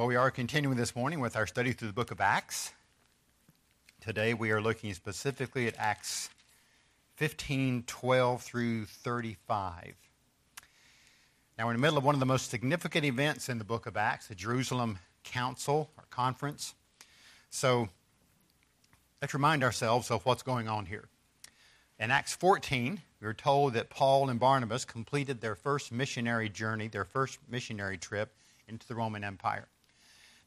Well, we are continuing this morning with our study through the book of Acts. Today we are looking specifically at Acts 15, 12 through 35. Now, we're in the middle of one of the most significant events in the book of Acts, the Jerusalem Council or Conference. So let's remind ourselves of what's going on here. In Acts 14, we are told that Paul and Barnabas completed their first missionary journey, their first missionary trip into the Roman Empire.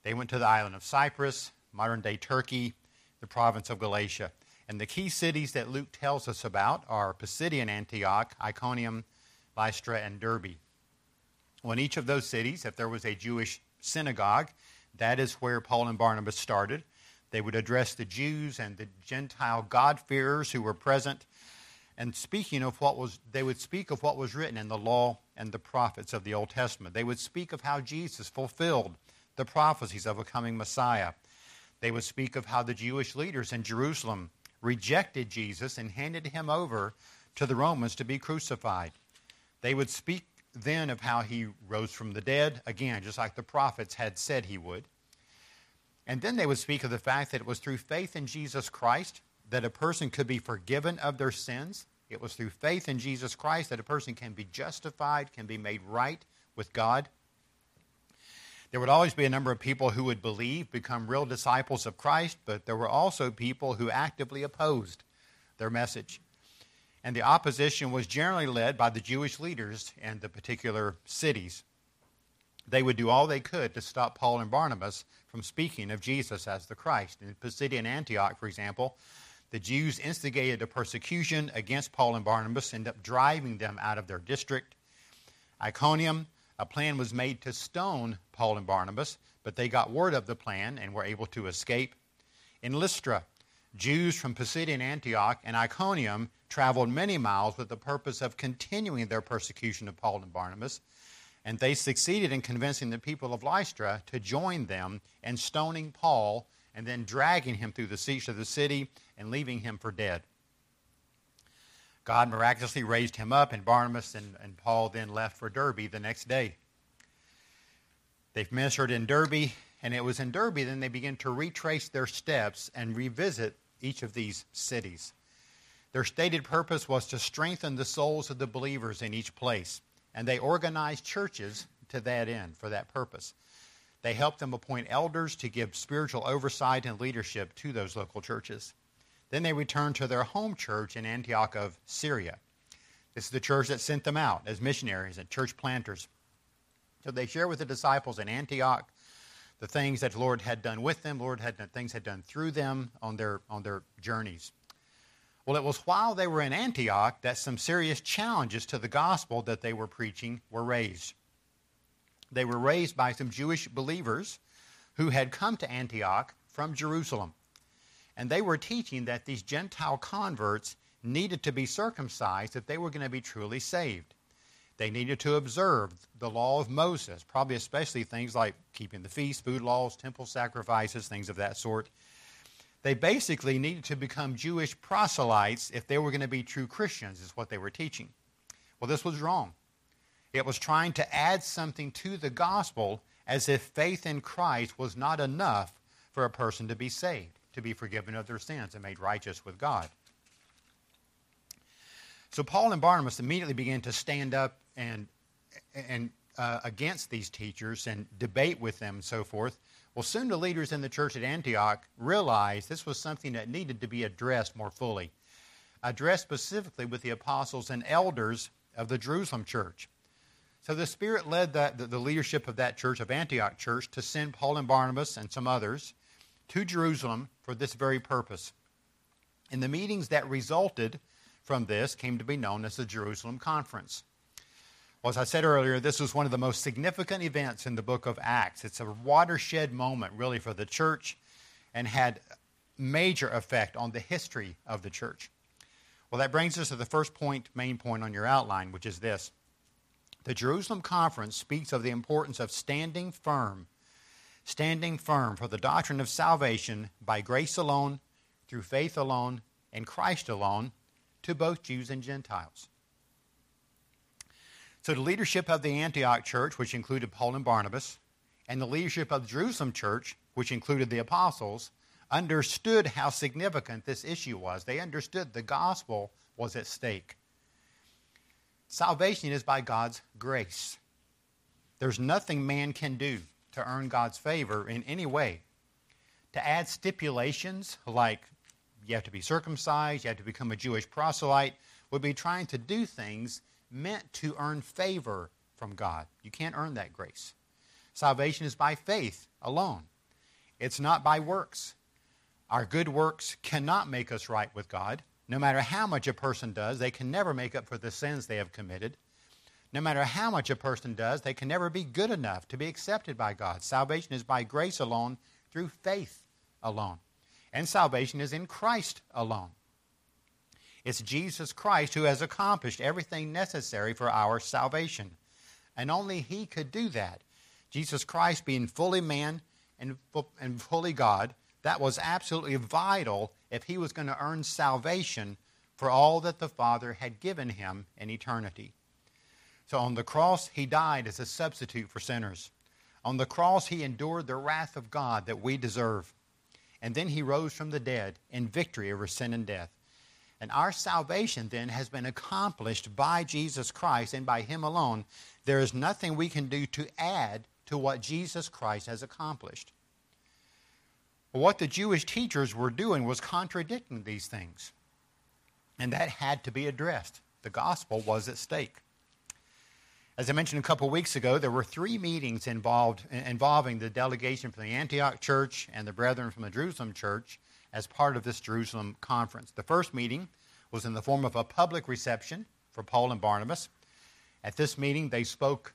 They went to the island of Cyprus, modern day Turkey, the province of Galatia. And the key cities that Luke tells us about are Pisidian Antioch, Iconium, Lystra, and Derbe. Well, in each of those cities, if there was a Jewish synagogue, that is where Paul and Barnabas started. They would address the Jews and the Gentile God-fearers who were present. And speaking of what was, they would speak of what was written in the law and the prophets of the Old Testament. They would speak of how Jesus fulfilled the prophecies of a coming Messiah. They would speak of how the Jewish leaders in Jerusalem rejected Jesus and handed him over to the Romans to be crucified. They would speak then of how he rose from the dead, again, just like the prophets had said he would. And then they would speak of the fact that it was through faith in Jesus Christ that a person could be forgiven of their sins. It was through faith in Jesus Christ that a person can be justified, can be made right with God. There would always be a number of people who would believe, become real disciples of Christ, but there were also people who actively opposed their message. And the opposition was generally led by the Jewish leaders in the particular cities. They would do all they could to stop Paul and Barnabas from speaking of Jesus as the Christ. In Pisidian Antioch, for example, the Jews instigated a persecution against Paul and Barnabas, ended up driving them out of their district. Iconium, a plan was made to stone Paul and Barnabas, but they got word of the plan and were able to escape. In Lystra, Jews from Pisidian Antioch and Iconium traveled many miles with the purpose of continuing their persecution of Paul and Barnabas, and they succeeded in convincing the people of Lystra to join them in stoning Paul and then dragging him through the streets of the city and leaving him for dead. God miraculously raised him up, and Barnabas and, and Paul then left for Derbe the next day. They've ministered in Derbe, and it was in Derbe then they began to retrace their steps and revisit each of these cities. Their stated purpose was to strengthen the souls of the believers in each place, and they organized churches to that end, for that purpose. They helped them appoint elders to give spiritual oversight and leadership to those local churches. Then they returned to their home church in Antioch of Syria. This is the church that sent them out as missionaries and church planters. So they share with the disciples in Antioch the things that the Lord had done with them, Lord had things had done through them on their on their journeys. Well, it was while they were in Antioch that some serious challenges to the gospel that they were preaching were raised. They were raised by some Jewish believers who had come to Antioch from Jerusalem. And they were teaching that these Gentile converts needed to be circumcised if they were going to be truly saved. They needed to observe the law of Moses, probably especially things like keeping the feast, food laws, temple sacrifices, things of that sort. They basically needed to become Jewish proselytes if they were going to be true Christians, is what they were teaching. Well, this was wrong. It was trying to add something to the gospel as if faith in Christ was not enough for a person to be saved to be forgiven of their sins and made righteous with God. So Paul and Barnabas immediately began to stand up and, and uh, against these teachers and debate with them and so forth. Well, soon the leaders in the church at Antioch realized this was something that needed to be addressed more fully, addressed specifically with the apostles and elders of the Jerusalem church. So the Spirit led that, the, the leadership of that church, of Antioch church, to send Paul and Barnabas and some others to Jerusalem for this very purpose. And the meetings that resulted from this came to be known as the Jerusalem Conference. Well, as I said earlier, this was one of the most significant events in the book of Acts. It's a watershed moment, really, for the church and had major effect on the history of the church. Well, that brings us to the first point, main point on your outline, which is this. The Jerusalem Conference speaks of the importance of standing firm standing firm for the doctrine of salvation by grace alone, through faith alone, and Christ alone, to both Jews and Gentiles. So, the leadership of the Antioch church, which included Paul and Barnabas, and the leadership of the Jerusalem church, which included the apostles, understood how significant this issue was. They understood the gospel was at stake. Salvation is by God's grace. There's nothing man can do to earn God's favor in any way. To add stipulations like you have to be circumcised, you have to become a Jewish proselyte, would be trying to do things meant to earn favor from God. You can't earn that grace. Salvation is by faith alone, it's not by works. Our good works cannot make us right with God. No matter how much a person does, they can never make up for the sins they have committed. No matter how much a person does, they can never be good enough to be accepted by God. Salvation is by grace alone, through faith alone. And salvation is in Christ alone. It's Jesus Christ who has accomplished everything necessary for our salvation. And only He could do that. Jesus Christ being fully man and, and fully God, that was absolutely vital if he was going to earn salvation for all that the Father had given him in eternity. So on the cross, he died as a substitute for sinners. On the cross, he endured the wrath of God that we deserve. And then he rose from the dead in victory over sin and death. And our salvation then has been accomplished by Jesus Christ and by him alone. There is nothing we can do to add to what Jesus Christ has accomplished. What the Jewish teachers were doing was contradicting these things. And that had to be addressed. The gospel was at stake. As I mentioned a couple weeks ago, there were three meetings involved, involving the delegation from the Antioch church and the brethren from the Jerusalem church as part of this Jerusalem conference. The first meeting was in the form of a public reception for Paul and Barnabas. At this meeting, they spoke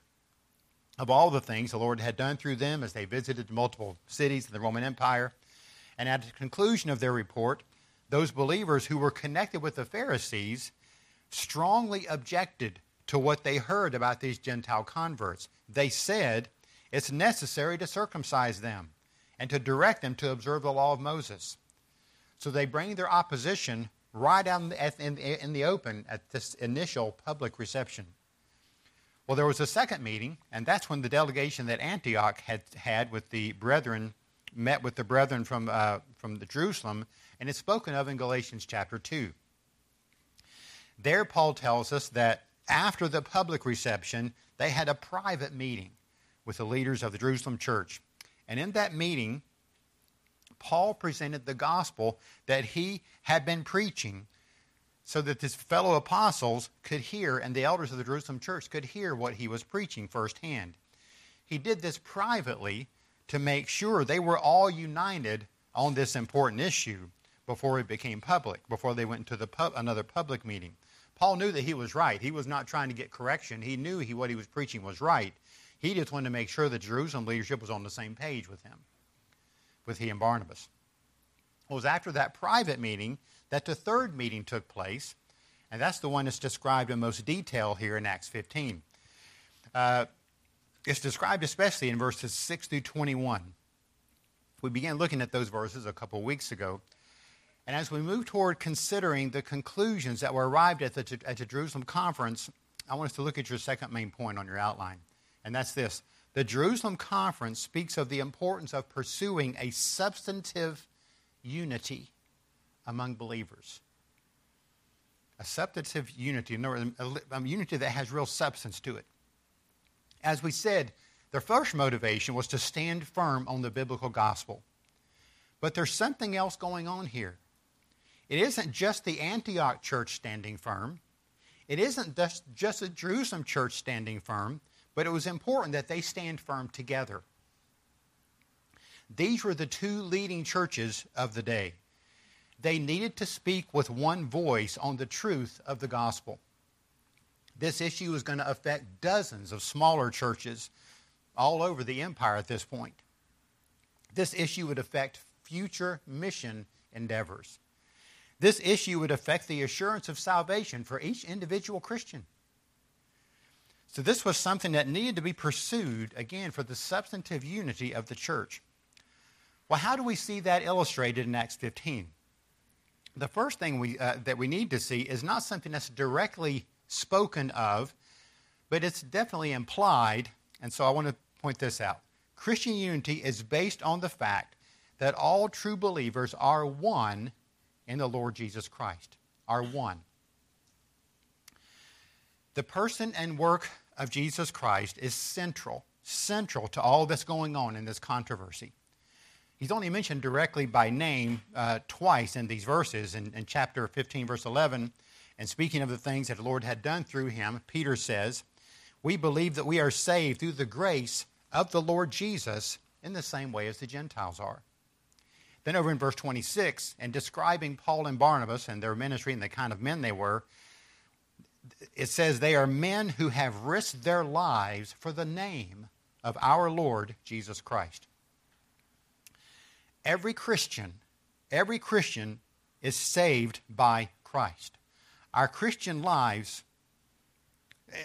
of all the things the Lord had done through them as they visited multiple cities in the Roman Empire. And at the conclusion of their report, those believers who were connected with the Pharisees strongly objected to what they heard about these Gentile converts. They said it's necessary to circumcise them and to direct them to observe the law of Moses. So they bring their opposition right out in the open at this initial public reception. Well, there was a second meeting, and that's when the delegation that Antioch had had with the brethren met with the brethren from, uh, from the Jerusalem, and it's spoken of in Galatians chapter 2. There, Paul tells us that after the public reception, they had a private meeting with the leaders of the Jerusalem church. And in that meeting, Paul presented the gospel that he had been preaching so that his fellow apostles could hear and the elders of the Jerusalem church could hear what he was preaching firsthand. He did this privately to make sure they were all united on this important issue before it became public, before they went to the pub, another public meeting. Paul knew that he was right. He was not trying to get correction. He knew he, what he was preaching was right. He just wanted to make sure the Jerusalem leadership was on the same page with him, with he and Barnabas. It was after that private meeting that the third meeting took place, and that's the one that's described in most detail here in Acts 15. Uh, it's described especially in verses 6 through 21. We began looking at those verses a couple weeks ago. And as we move toward considering the conclusions that were arrived at the, at the Jerusalem conference, I want us to look at your second main point on your outline. And that's this the Jerusalem conference speaks of the importance of pursuing a substantive unity among believers. A substantive unity, a unity that has real substance to it. As we said, their first motivation was to stand firm on the biblical gospel. But there's something else going on here. It isn't just the Antioch church standing firm. It isn't just, the Jerusalem church standing firm, but it was important that they stand firm together. These were the two leading churches of the day. They needed to speak with one voice on the truth of the gospel. This issue is going to affect dozens of smaller churches all over the empire at this point. This issue would affect future mission endeavors. This issue would affect the assurance of salvation for each individual Christian. So, this was something that needed to be pursued, again, for the substantive unity of the church. Well, how do we see that illustrated in Acts 15? The first thing we, uh, that we need to see is not something that's directly spoken of, but it's definitely implied, and so I want to point this out. Christian unity is based on the fact that all true believers are one in the Lord Jesus Christ, are one. The person and work of Jesus Christ is central, central to all that's going on in this controversy. He's only mentioned directly by name uh, twice in these verses. In, in chapter 15, verse 11, and speaking of the things that the Lord had done through him, Peter says, We believe that we are saved through the grace of the Lord Jesus in the same way as the Gentiles are. Then, over in verse 26, and describing Paul and Barnabas and their ministry and the kind of men they were, it says they are men who have risked their lives for the name of our Lord Jesus Christ. Every Christian, every Christian is saved by Christ. Our Christian lives,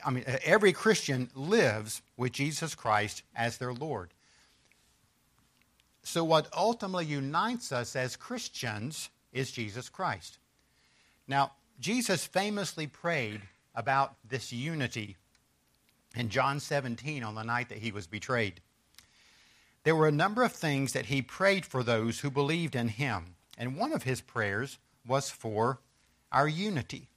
I mean, every Christian lives with Jesus Christ as their Lord. So, what ultimately unites us as Christians is Jesus Christ. Now, Jesus famously prayed about this unity in John 17 on the night that he was betrayed. There were a number of things that he prayed for those who believed in him, and one of his prayers was for our unity.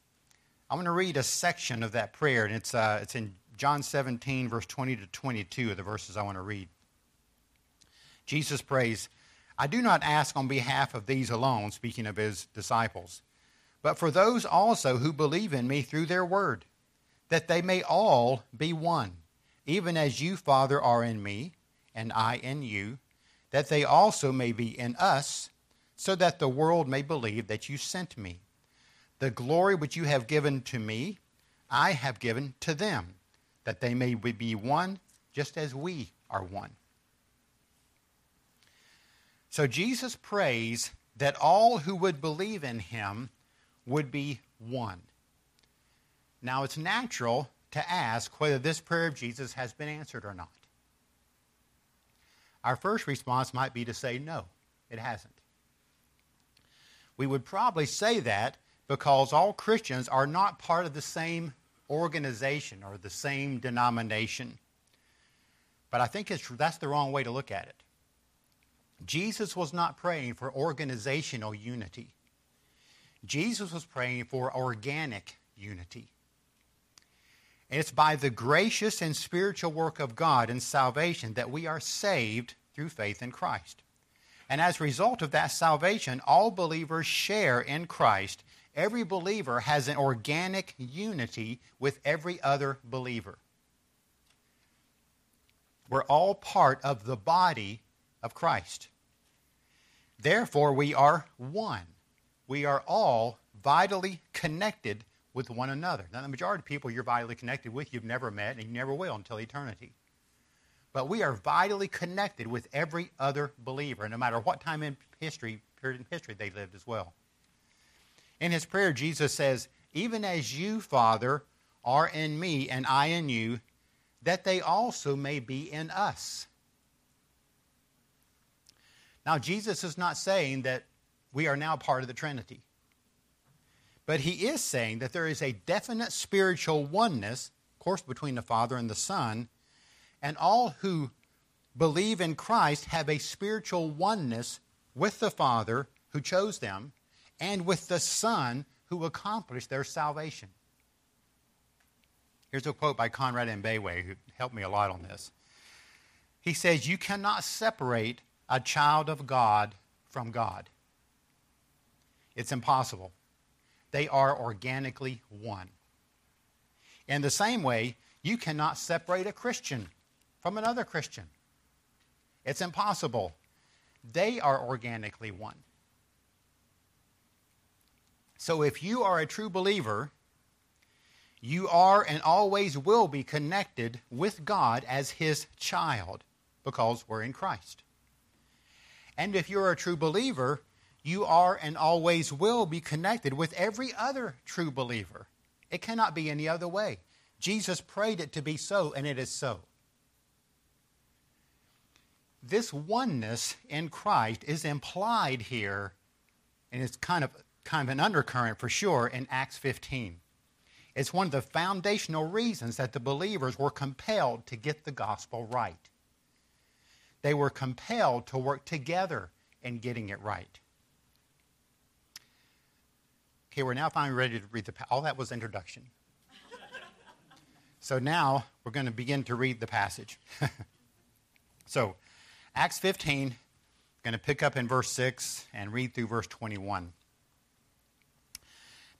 I'm going to read a section of that prayer, and it's, uh, it's in John 17, verse 20 to 22 of the verses I want to read. Jesus prays, I do not ask on behalf of these alone, speaking of his disciples, but for those also who believe in me through their word, that they may all be one, even as you, Father, are in me, and I in you, that they also may be in us, so that the world may believe that you sent me. The glory which you have given to me, I have given to them, that they may be one, just as we are one. So Jesus prays that all who would believe in him would be one. Now, it's natural to ask whether this prayer of Jesus has been answered or not. Our first response might be to say, no, it hasn't. We would probably say that because all Christians are not part of the same organization or the same denomination. But I think that's the wrong way to look at it. Jesus was not praying for organizational unity. Jesus was praying for organic unity. And it's by the gracious and spiritual work of God in salvation that we are saved through faith in Christ. And as a result of that salvation, all believers share in Christ. Every believer has an organic unity with every other believer. We're all part of the body of Christ. Therefore, we are one. We are all vitally connected with one another. Now, the majority of people you're vitally connected with, you've never met, and you never will until eternity. But we are vitally connected with every other believer, no matter what time in history, period in history they lived as well. In his prayer, Jesus says, Even as you, Father, are in me and I in you, that they also may be in us. Now, Jesus is not saying that we are now part of the Trinity. But he is saying that there is a definite spiritual oneness, of course, between the Father and the Son, and all who believe in Christ have a spiritual oneness with the Father who chose them and with the Son who accomplished their salvation. Here's a quote by Conrad Mbewe, who helped me a lot on this. He says, You cannot separate a child of God from God. It's impossible. They are organically one. In the same way, you cannot separate a Christian from another Christian. It's impossible. They are organically one. So if you are a true believer, you are and always will be connected with God as his child because we're in Christ. And if you're a true believer, you are and always will be connected with every other true believer. It cannot be any other way. Jesus prayed it to be so, and it is so. This oneness in Christ is implied here, and it's kind of, kind of an undercurrent for sure in Acts 15. It's one of the foundational reasons that the believers were compelled to get the gospel right. They were compelled to work together in getting it right. Okay, we're now finally ready to read the. All that was introduction. so now we're going to begin to read the passage. so, Acts 15, going to pick up in verse 6 and read through verse 21.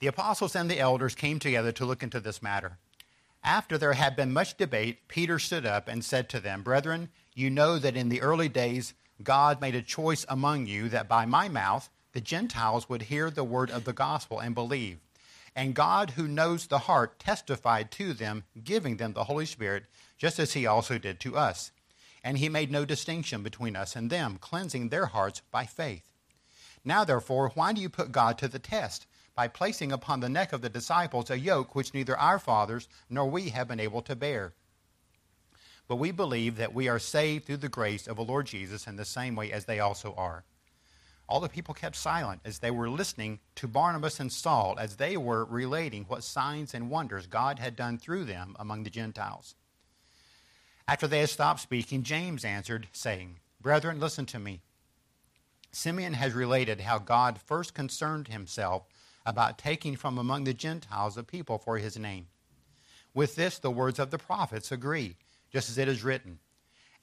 The apostles and the elders came together to look into this matter. After there had been much debate, Peter stood up and said to them, Brethren, you know that in the early days God made a choice among you that by my mouth the Gentiles would hear the word of the gospel and believe. And God, who knows the heart, testified to them, giving them the Holy Spirit, just as he also did to us. And he made no distinction between us and them, cleansing their hearts by faith. Now, therefore, why do you put God to the test? By placing upon the neck of the disciples a yoke which neither our fathers nor we have been able to bear. But we believe that we are saved through the grace of the Lord Jesus in the same way as they also are all the people kept silent as they were listening to Barnabas and Saul as they were relating what signs and wonders God had done through them among the Gentiles. After they had stopped speaking, James answered, saying, Brethren, listen to me. Simeon has related how God first concerned himself about taking from among the Gentiles a people for his name. With this, the words of the prophets agree, just as it is written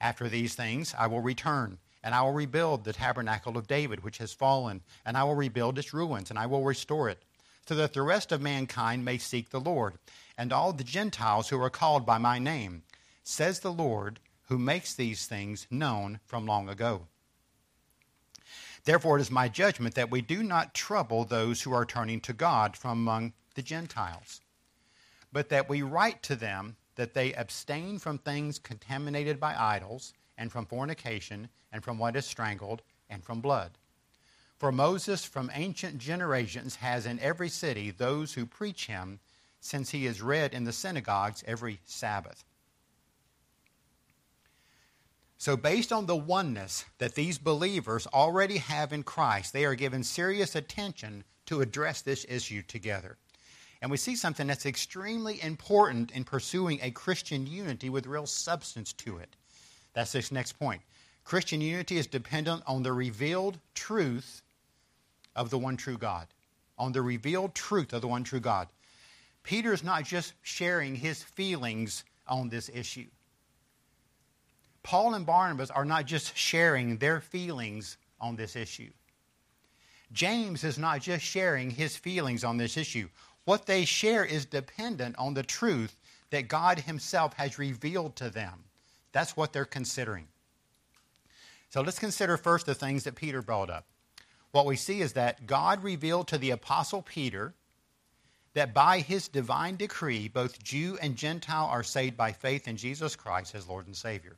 After these things I will return and I will rebuild the tabernacle of David, which has fallen, and I will rebuild its ruins, and I will restore it, so that the rest of mankind may seek the Lord, and all the Gentiles who are called by my name, says the Lord, who makes these things known from long ago. Therefore, it is my judgment that we do not trouble those who are turning to God from among the Gentiles, but that we write to them that they abstain from things contaminated by idols and from fornication, and from what is strangled, and from blood. For Moses from ancient generations has in every city those who preach him, since he is read in the synagogues every Sabbath. So, based on the oneness that these believers already have in Christ, they are given serious attention to address this issue together. And we see something that's extremely important in pursuing a Christian unity with real substance to it. That's this next point. Christian unity is dependent on the revealed truth of the one true God. On the revealed truth of the one true God. Peter is not just sharing his feelings on this issue. Paul and Barnabas are not just sharing their feelings on this issue. James is not just sharing his feelings on this issue. What they share is dependent on the truth that God Himself has revealed to them. That's what they're considering. So let's consider first the things that Peter brought up. What we see is that God revealed to the Apostle Peter that by his divine decree, both Jew and Gentile are saved by faith in Jesus Christ as Lord and Savior.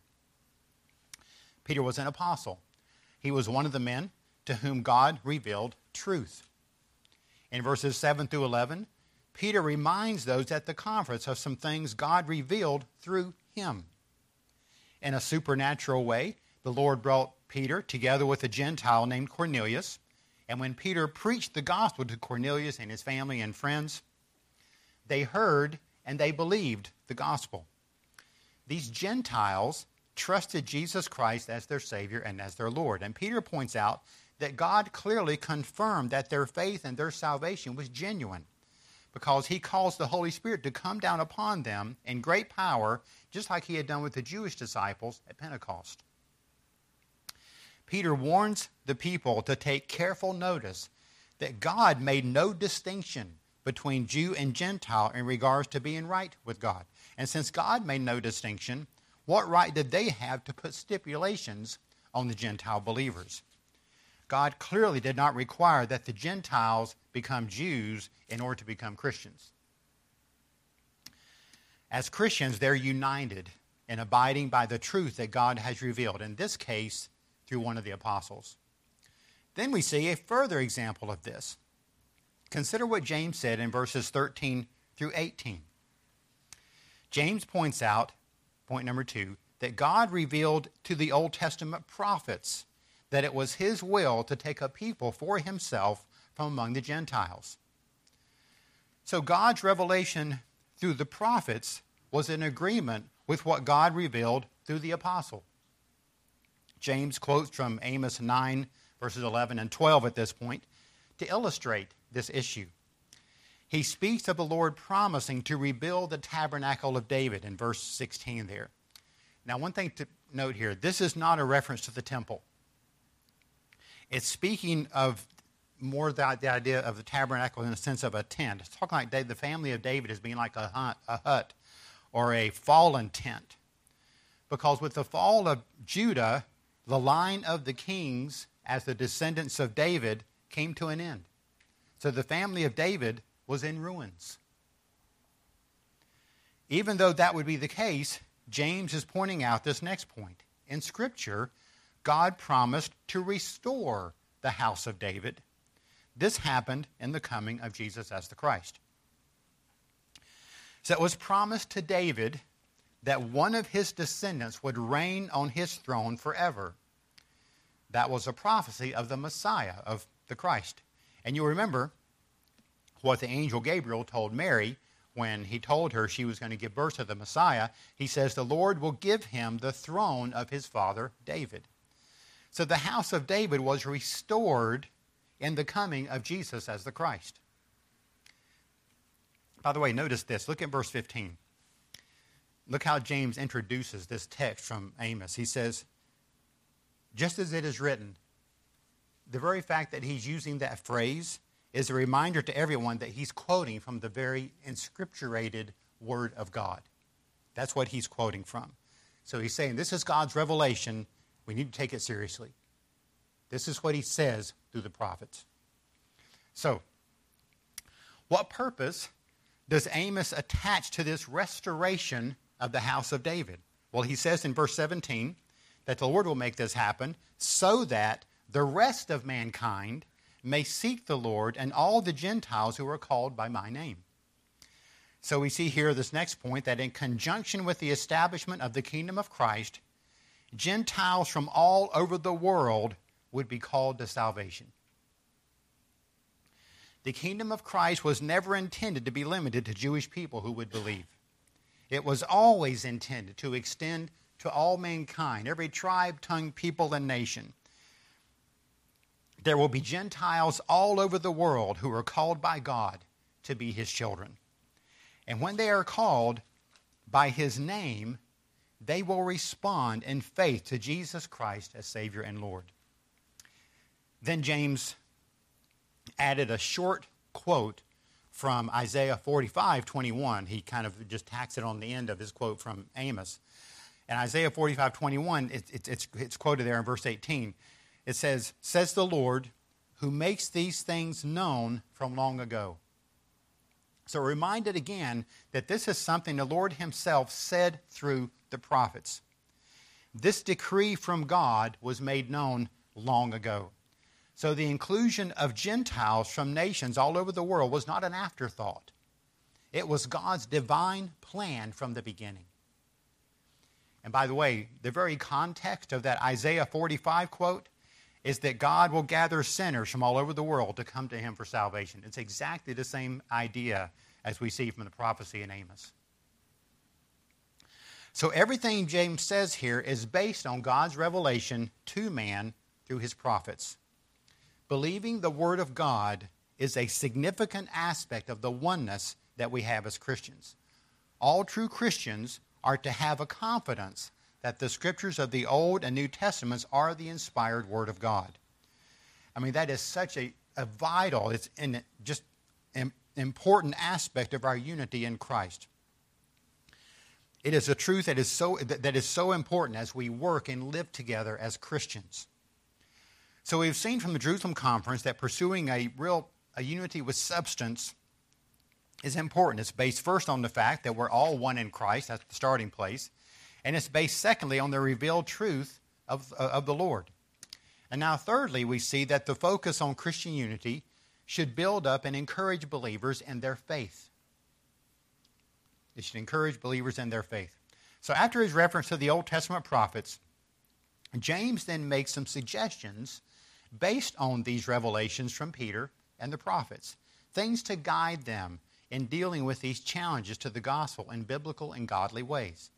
Peter was an apostle. He was one of the men to whom God revealed truth. In verses 7 through 11, Peter reminds those at the conference of some things God revealed through him in a supernatural way. The Lord brought Peter together with a Gentile named Cornelius. And when Peter preached the gospel to Cornelius and his family and friends, they heard and they believed the gospel. These Gentiles trusted Jesus Christ as their Savior and as their Lord. And Peter points out that God clearly confirmed that their faith and their salvation was genuine because he caused the Holy Spirit to come down upon them in great power, just like he had done with the Jewish disciples at Pentecost. Peter warns the people to take careful notice that God made no distinction between Jew and Gentile in regards to being right with God. And since God made no distinction, what right did they have to put stipulations on the Gentile believers? God clearly did not require that the Gentiles become Jews in order to become Christians. As Christians, they're united in abiding by the truth that God has revealed, in this case, through one of the apostles. Then we see a further example of this. Consider what James said in verses 13 through 18. James points out, point number two, that God revealed to the Old Testament prophets that it was his will to take a people for himself from among the Gentiles. So God's revelation through the prophets was in agreement with what God revealed through the apostle. James quotes from Amos 9, verses 11 and 12 at this point to illustrate this issue. He speaks of the Lord promising to rebuild the tabernacle of David in verse 16 there. Now, one thing to note here this is not a reference to the temple. It's speaking of more the, the idea of the tabernacle in the sense of a tent. It's talking like the family of David as being like a hut, a hut or a fallen tent. Because with the fall of Judah, the line of the kings as the descendants of David came to an end. So the family of David was in ruins. Even though that would be the case, James is pointing out this next point. In Scripture, God promised to restore the house of David. This happened in the coming of Jesus as the Christ. So it was promised to David that one of his descendants would reign on his throne forever. That was a prophecy of the Messiah, of the Christ. And you remember what the angel Gabriel told Mary when he told her she was going to give birth to the Messiah. He says, The Lord will give him the throne of his father David. So the house of David was restored in the coming of Jesus as the Christ. By the way, notice this. Look at verse 15. Look how James introduces this text from Amos. He says, just as it is written, the very fact that he's using that phrase is a reminder to everyone that he's quoting from the very inscripturated Word of God. That's what he's quoting from. So he's saying, This is God's revelation. We need to take it seriously. This is what he says through the prophets. So, what purpose does Amos attach to this restoration of the house of David? Well, he says in verse 17 that the Lord will make this happen so that the rest of mankind may seek the Lord and all the Gentiles who are called by my name. So we see here this next point that in conjunction with the establishment of the kingdom of Christ, Gentiles from all over the world would be called to salvation. The kingdom of Christ was never intended to be limited to Jewish people who would believe. It was always intended to extend to all mankind, every tribe, tongue, people, and nation. There will be Gentiles all over the world who are called by God to be his children. And when they are called by his name, they will respond in faith to Jesus Christ as Savior and Lord. Then James added a short quote from Isaiah 45 21. He kind of just tacks it on the end of his quote from Amos. And Isaiah 45 21, it, it, it's, it's quoted there in verse 18. It says, Says the Lord, who makes these things known from long ago. So reminded again that this is something the Lord Himself said through the prophets. This decree from God was made known long ago. So the inclusion of Gentiles from nations all over the world was not an afterthought. It was God's divine plan from the beginning. And by the way, the very context of that Isaiah 45 quote is that God will gather sinners from all over the world to come to him for salvation. It's exactly the same idea as we see from the prophecy in Amos. So everything James says here is based on God's revelation to man through his prophets. Believing the Word of God is a significant aspect of the oneness that we have as Christians. All true Christians are to have a confidence that the scriptures of the Old and New Testaments are the inspired Word of God. I mean, that is such a, a vital, it's in just an important aspect of our unity in Christ. It is a truth that is so, that is so important as we work and live together as Christians. So we've seen from the Jerusalem conference that pursuing a real a unity with substance is important. It's based first on the fact that we're all one in Christ, that's the starting place. And it's based secondly on the revealed truth of, of the Lord. And now, thirdly, we see that the focus on Christian unity should build up and encourage believers in their faith. It should encourage believers in their faith. So, after his reference to the Old Testament prophets, James then makes some suggestions based on these revelations from Peter and the prophets, things to guide them in dealing with these challenges to the gospel in biblical and godly ways.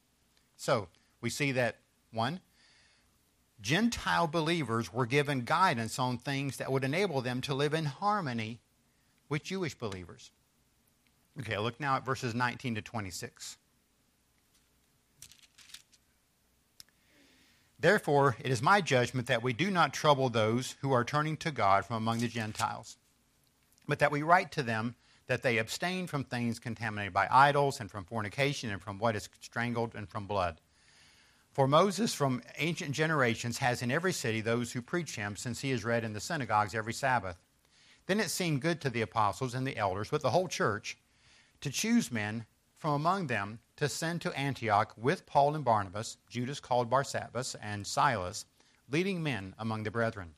So, we see that one, Gentile believers were given guidance on things that would enable them to live in harmony with Jewish believers. Okay, look now at verses 19 to 26. Therefore, it is my judgment that we do not trouble those who are turning to God from among the Gentiles, but that we write to them that they abstain from things contaminated by idols, and from fornication, and from what is strangled, and from blood. For Moses from ancient generations has in every city those who preach him, since he is read in the synagogues every Sabbath. Then it seemed good to the apostles and the elders, with the whole church, to choose men from among them to send to Antioch with Paul and Barnabas, Judas called Barsabbas, and Silas, leading men among the brethren.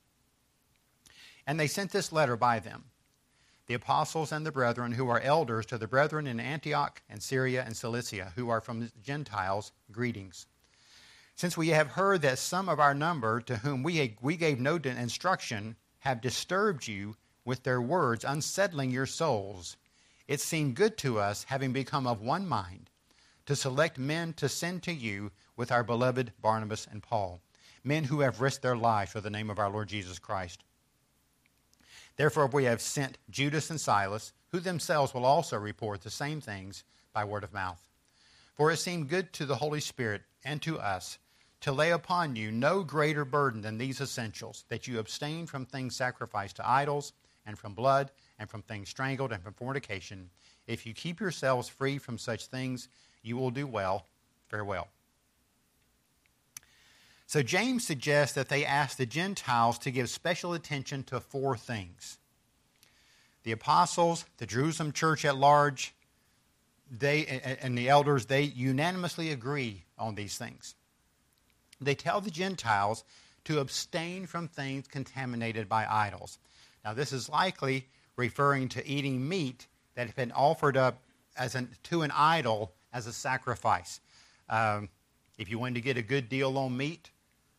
And they sent this letter by them the apostles and the brethren who are elders to the brethren in Antioch and Syria and Cilicia, who are from the Gentiles, greetings. Since we have heard that some of our number, to whom we, we gave no instruction, have disturbed you with their words, unsettling your souls, it seemed good to us, having become of one mind, to select men to send to you with our beloved Barnabas and Paul, men who have risked their lives for the name of our Lord Jesus Christ. Therefore, we have sent Judas and Silas, who themselves will also report the same things by word of mouth. For it seemed good to the Holy Spirit and to us to lay upon you no greater burden than these essentials that you abstain from things sacrificed to idols, and from blood, and from things strangled, and from fornication. If you keep yourselves free from such things, you will do well. Farewell. So James suggests that they ask the Gentiles to give special attention to four things. The apostles, the Jerusalem church at large, they and the elders, they unanimously agree on these things. They tell the Gentiles to abstain from things contaminated by idols. Now, this is likely referring to eating meat that had been offered up as an, to an idol as a sacrifice. Um, if you wanted to get a good deal on meat,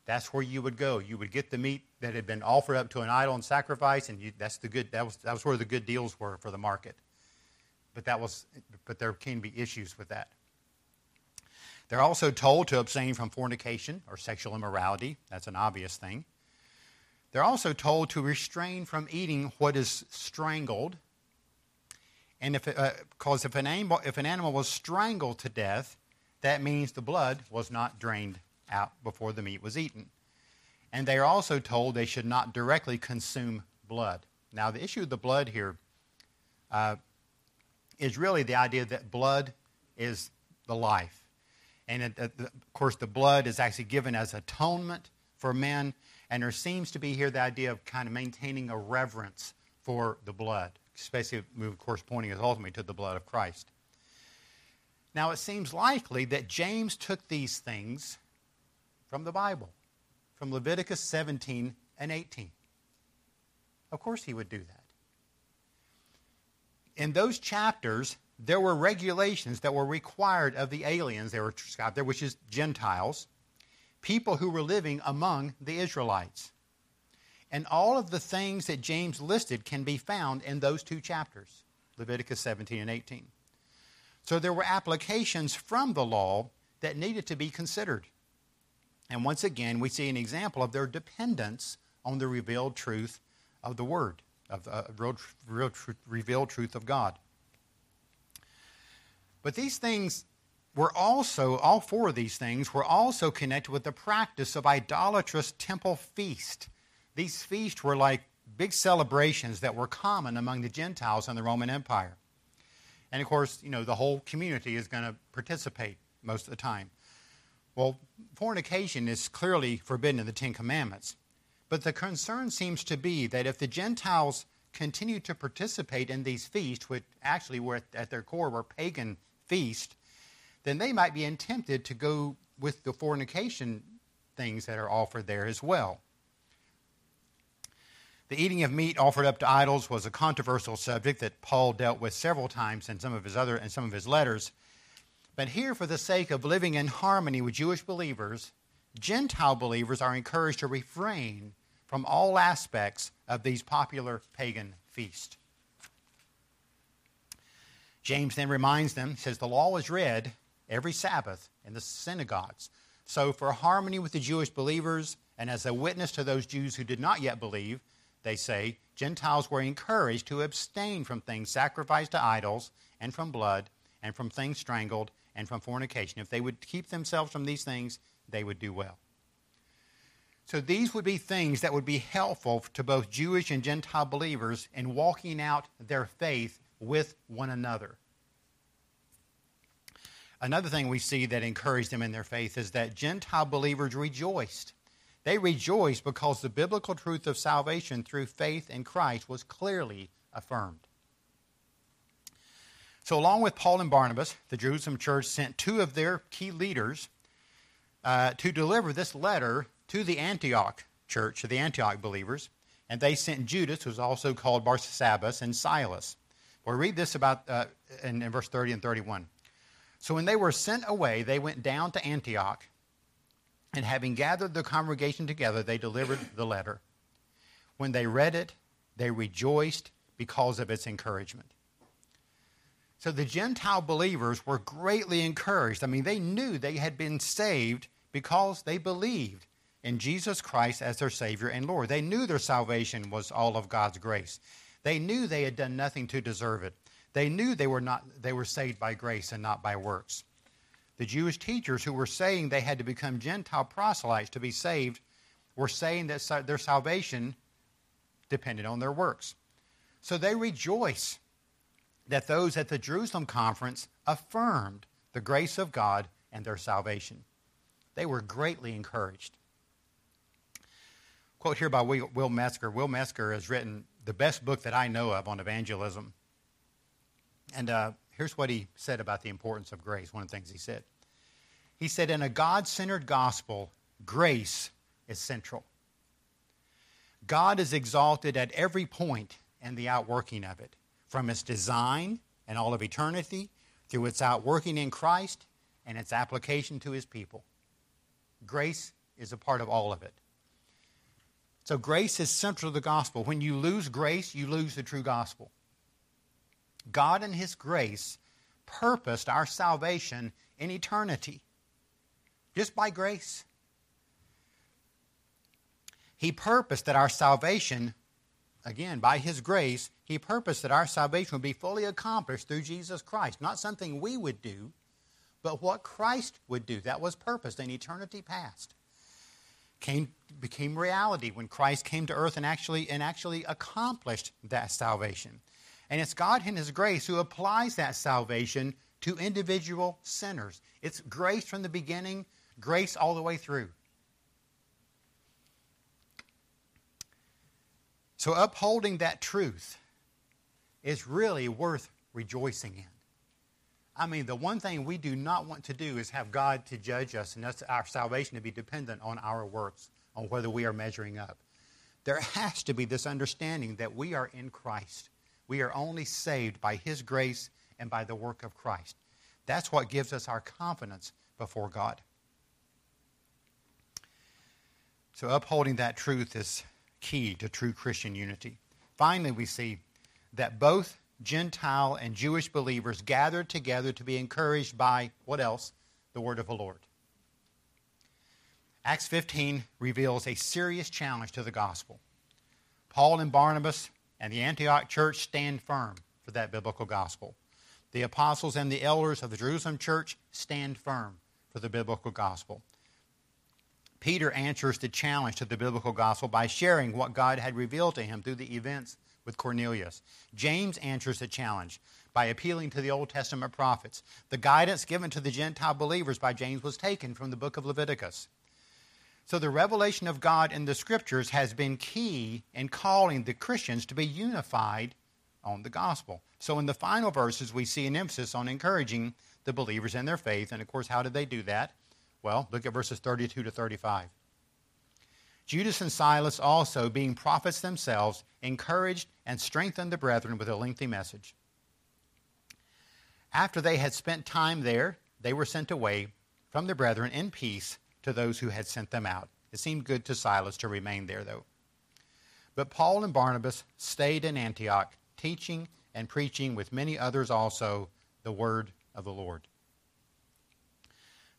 that's where you would go. You would get the meat that had been offered up to an idol and sacrifice, and you, that's the good. That was that was where the good deals were for the market. But that was, but there can be issues with that. They're also told to abstain from fornication or sexual immorality. That's an obvious thing. They're also told to restrain from eating what is strangled. And if, because uh, if an animal, if an animal was strangled to death, that means the blood was not drained out before the meat was eaten. And they are also told they should not directly consume blood. Now, the issue of the blood here uh, is really the idea that blood is the life. And it, uh, of course, the blood is actually given as atonement for men. And there seems to be here the idea of kind of maintaining a reverence for the blood, especially, of course, pointing us ultimately to the blood of Christ. Now, it seems likely that James took these things from the Bible, from Leviticus 17 and 18. Of course, he would do that. In those chapters, there were regulations that were required of the aliens, they were described there, which is Gentiles, people who were living among the Israelites. And all of the things that James listed can be found in those two chapters, Leviticus 17 and 18. So there were applications from the law that needed to be considered. And once again, we see an example of their dependence on the revealed truth of the Word, of the uh, real, real tr- revealed truth of God. But these things were also, all four of these things were also connected with the practice of idolatrous temple feast. These feasts were like big celebrations that were common among the Gentiles in the Roman Empire. And of course, you know, the whole community is going to participate most of the time. Well, fornication is clearly forbidden in the Ten Commandments. But the concern seems to be that if the Gentiles continue to participate in these feasts, which actually were at their core were pagan feasts, then they might be tempted to go with the fornication things that are offered there as well. The eating of meat offered up to idols was a controversial subject that Paul dealt with several times in some of his other in some of his letters. But here, for the sake of living in harmony with Jewish believers, Gentile believers are encouraged to refrain from all aspects of these popular pagan feasts. James then reminds them, says, the law is read every Sabbath in the synagogues. So, for harmony with the Jewish believers, And as a witness to those Jews who did not yet believe, they say, Gentiles were encouraged to abstain from things sacrificed to idols, and from blood, and from things strangled, and from fornication. If they would keep themselves from these things, they would do well. So these would be things that would be helpful to both Jewish and Gentile believers in walking out their faith with one another. Another thing we see that encouraged them in their faith is that Gentile believers rejoiced. They rejoiced because the biblical truth of salvation through faith in Christ was clearly affirmed. So, along with Paul and Barnabas, the Jerusalem church sent two of their key leaders uh, to deliver this letter to the Antioch church, to the Antioch believers. And they sent Judas, who's also called Barsabbas, and Silas. We'll read this about uh, in, in verse 30 and 31. So when they were sent away, they went down to Antioch, and having gathered the congregation together, they delivered the letter. When they read it, they rejoiced because of its encouragement. So the Gentile believers were greatly encouraged. I mean, they knew they had been saved because they believed in Jesus Christ as their Savior and Lord. They knew their salvation was all of God's grace. They knew they had done nothing to deserve it. They knew they were not they were saved by grace and not by works. The Jewish teachers who were saying they had to become Gentile proselytes to be saved were saying that their salvation depended on their works. So they rejoice that those at the Jerusalem conference affirmed the grace of God and their salvation. They were greatly encouraged. Quote here by Will Metzger. Will Metzger has written the best book that I know of on evangelism. And uh, here's what he said about the importance of grace. One of the things he said. He said, In a God centered gospel, grace is central. God is exalted at every point in the outworking of it from its design and all of eternity through its outworking in Christ and its application to his people. Grace is a part of all of it. So, grace is central to the gospel. When you lose grace, you lose the true gospel. God, in His grace, purposed our salvation in eternity just by grace. He purposed that our salvation again, by His grace, He purposed that our salvation would be fully accomplished through Jesus Christ. Not something we would do, but what Christ would do. That was purposed in eternity past. Came, became reality when Christ came to earth and actually, and actually accomplished that salvation. And it's God in His grace who applies that salvation to individual sinners. It's grace from the beginning, grace all the way through. So, upholding that truth is really worth rejoicing in. I mean, the one thing we do not want to do is have God to judge us and us, our salvation to be dependent on our works, on whether we are measuring up. There has to be this understanding that we are in Christ. We are only saved by His grace and by the work of Christ. That's what gives us our confidence before God. So, upholding that truth is key to true Christian unity. Finally, we see that both Gentile and Jewish believers gathered together to be encouraged by what else? The word of the Lord. Acts 15 reveals a serious challenge to the gospel. Paul and Barnabas and the Antioch church stand firm for that biblical gospel. The apostles and the elders of the Jerusalem church stand firm for the biblical gospel. Peter answers the challenge to the biblical gospel by sharing what God had revealed to him through the events with Cornelius. James answers the challenge by appealing to the Old Testament prophets. The guidance given to the Gentile believers by James was taken from the book of Leviticus. So the revelation of God in the scriptures has been key in calling the Christians to be unified on the gospel. So in the final verses, we see an emphasis on encouraging the believers in their faith. And of course, how did they do that? Well, look at verses 32 to 35. Judas and Silas also, being prophets themselves, encouraged and strengthened the brethren with a lengthy message. After they had spent time there, they were sent away from the brethren in peace to those who had sent them out. It seemed good to Silas to remain there, though. But Paul and Barnabas stayed in Antioch, teaching and preaching with many others also the word of the Lord.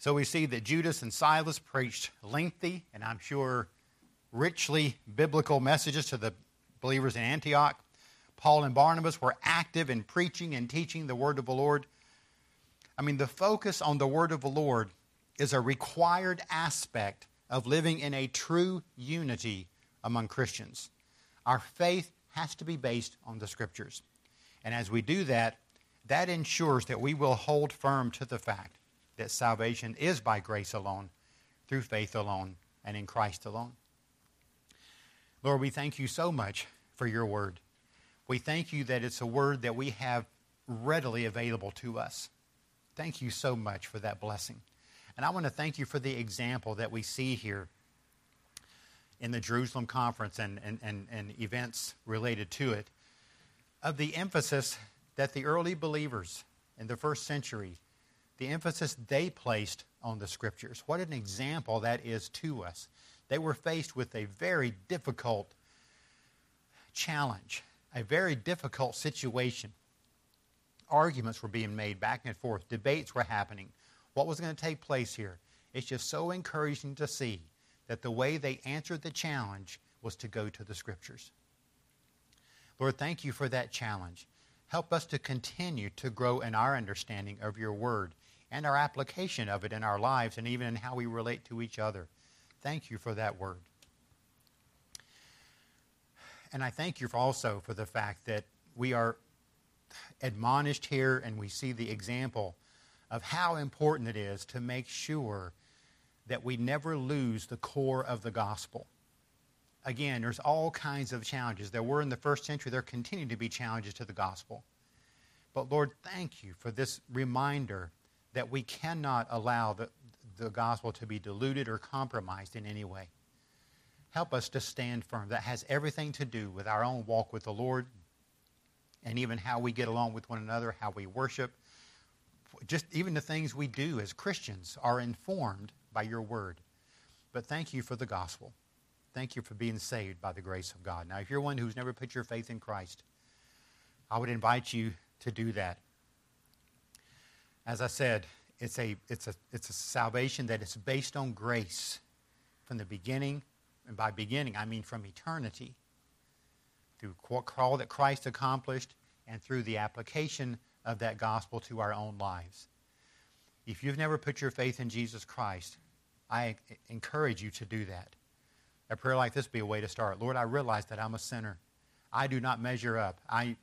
So we see that Judas and Silas preached lengthy and I'm sure richly biblical messages to the believers in Antioch. Paul and Barnabas were active in preaching and teaching the word of the Lord. I mean, the focus on the word of the Lord is a required aspect of living in a true unity among Christians. Our faith has to be based on the scriptures. And as we do that, that ensures that we will hold firm to the fact that salvation is by grace alone, through faith alone, and in Christ alone. Lord, we thank you so much for your word. We thank you that it's a word that we have readily available to us. Thank you so much for that blessing. And I want to thank you for the example that we see here in the Jerusalem conference and, and, and, and events related to it of the emphasis that the early believers in the first century, the emphasis they placed on the scriptures. What an example that is to us. They were faced with a very difficult challenge, a very difficult situation. Arguments were being made back and forth, debates were happening. What was going to take place here? It's just so encouraging to see that the way they answered the challenge was to go to the scriptures. Lord, thank you for that challenge. Help us to continue to grow in our understanding of your word and our application of it in our lives and even in how we relate to each other. Thank you for that word. And I thank you also for the fact that we are admonished here and we see the example of how important it is to make sure that we never lose the core of the gospel. Again, there's all kinds of challenges. There were in the first century, there continue to be challenges to the gospel. But Lord, thank you for this reminder that we cannot allow the, the gospel to be diluted or compromised in any way. Help us to stand firm. That has everything to do with our own walk with the Lord and even how we get along with one another, how we worship. Just even the things we do as Christians are informed by your word. But thank you for the gospel. Thank you for being saved by the grace of God. Now, if you're one who's never put your faith in Christ, I would invite you to do that. As I said, it's a, it's a, it's a salvation that is based on grace from the beginning. And by beginning, I mean from eternity. Through all that Christ accomplished and through the application of that gospel to our own lives. If you've never put your faith in Jesus Christ, I encourage you to do that. A prayer like this would be a way to start. Lord, I realize that I'm a sinner. I do not measure up. I,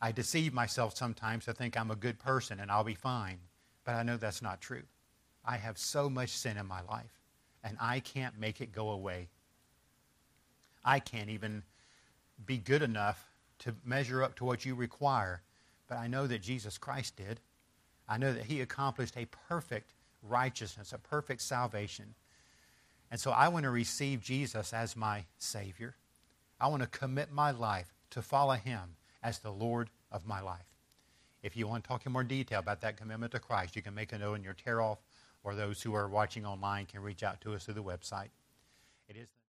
I deceive myself sometimes to think I'm a good person and I'll be fine. But I know that's not true. I have so much sin in my life, and I can't make it go away. I can't even be good enough to measure up to what you require. But I know that Jesus Christ did. I know that he accomplished a perfect righteousness, a perfect salvation. And so I want to receive Jesus as my Savior. I want to commit my life to follow Him as the Lord of my life. If you want to talk in more detail about that commitment to Christ, you can make a note in your tear off, or those who are watching online can reach out to us through the website. It is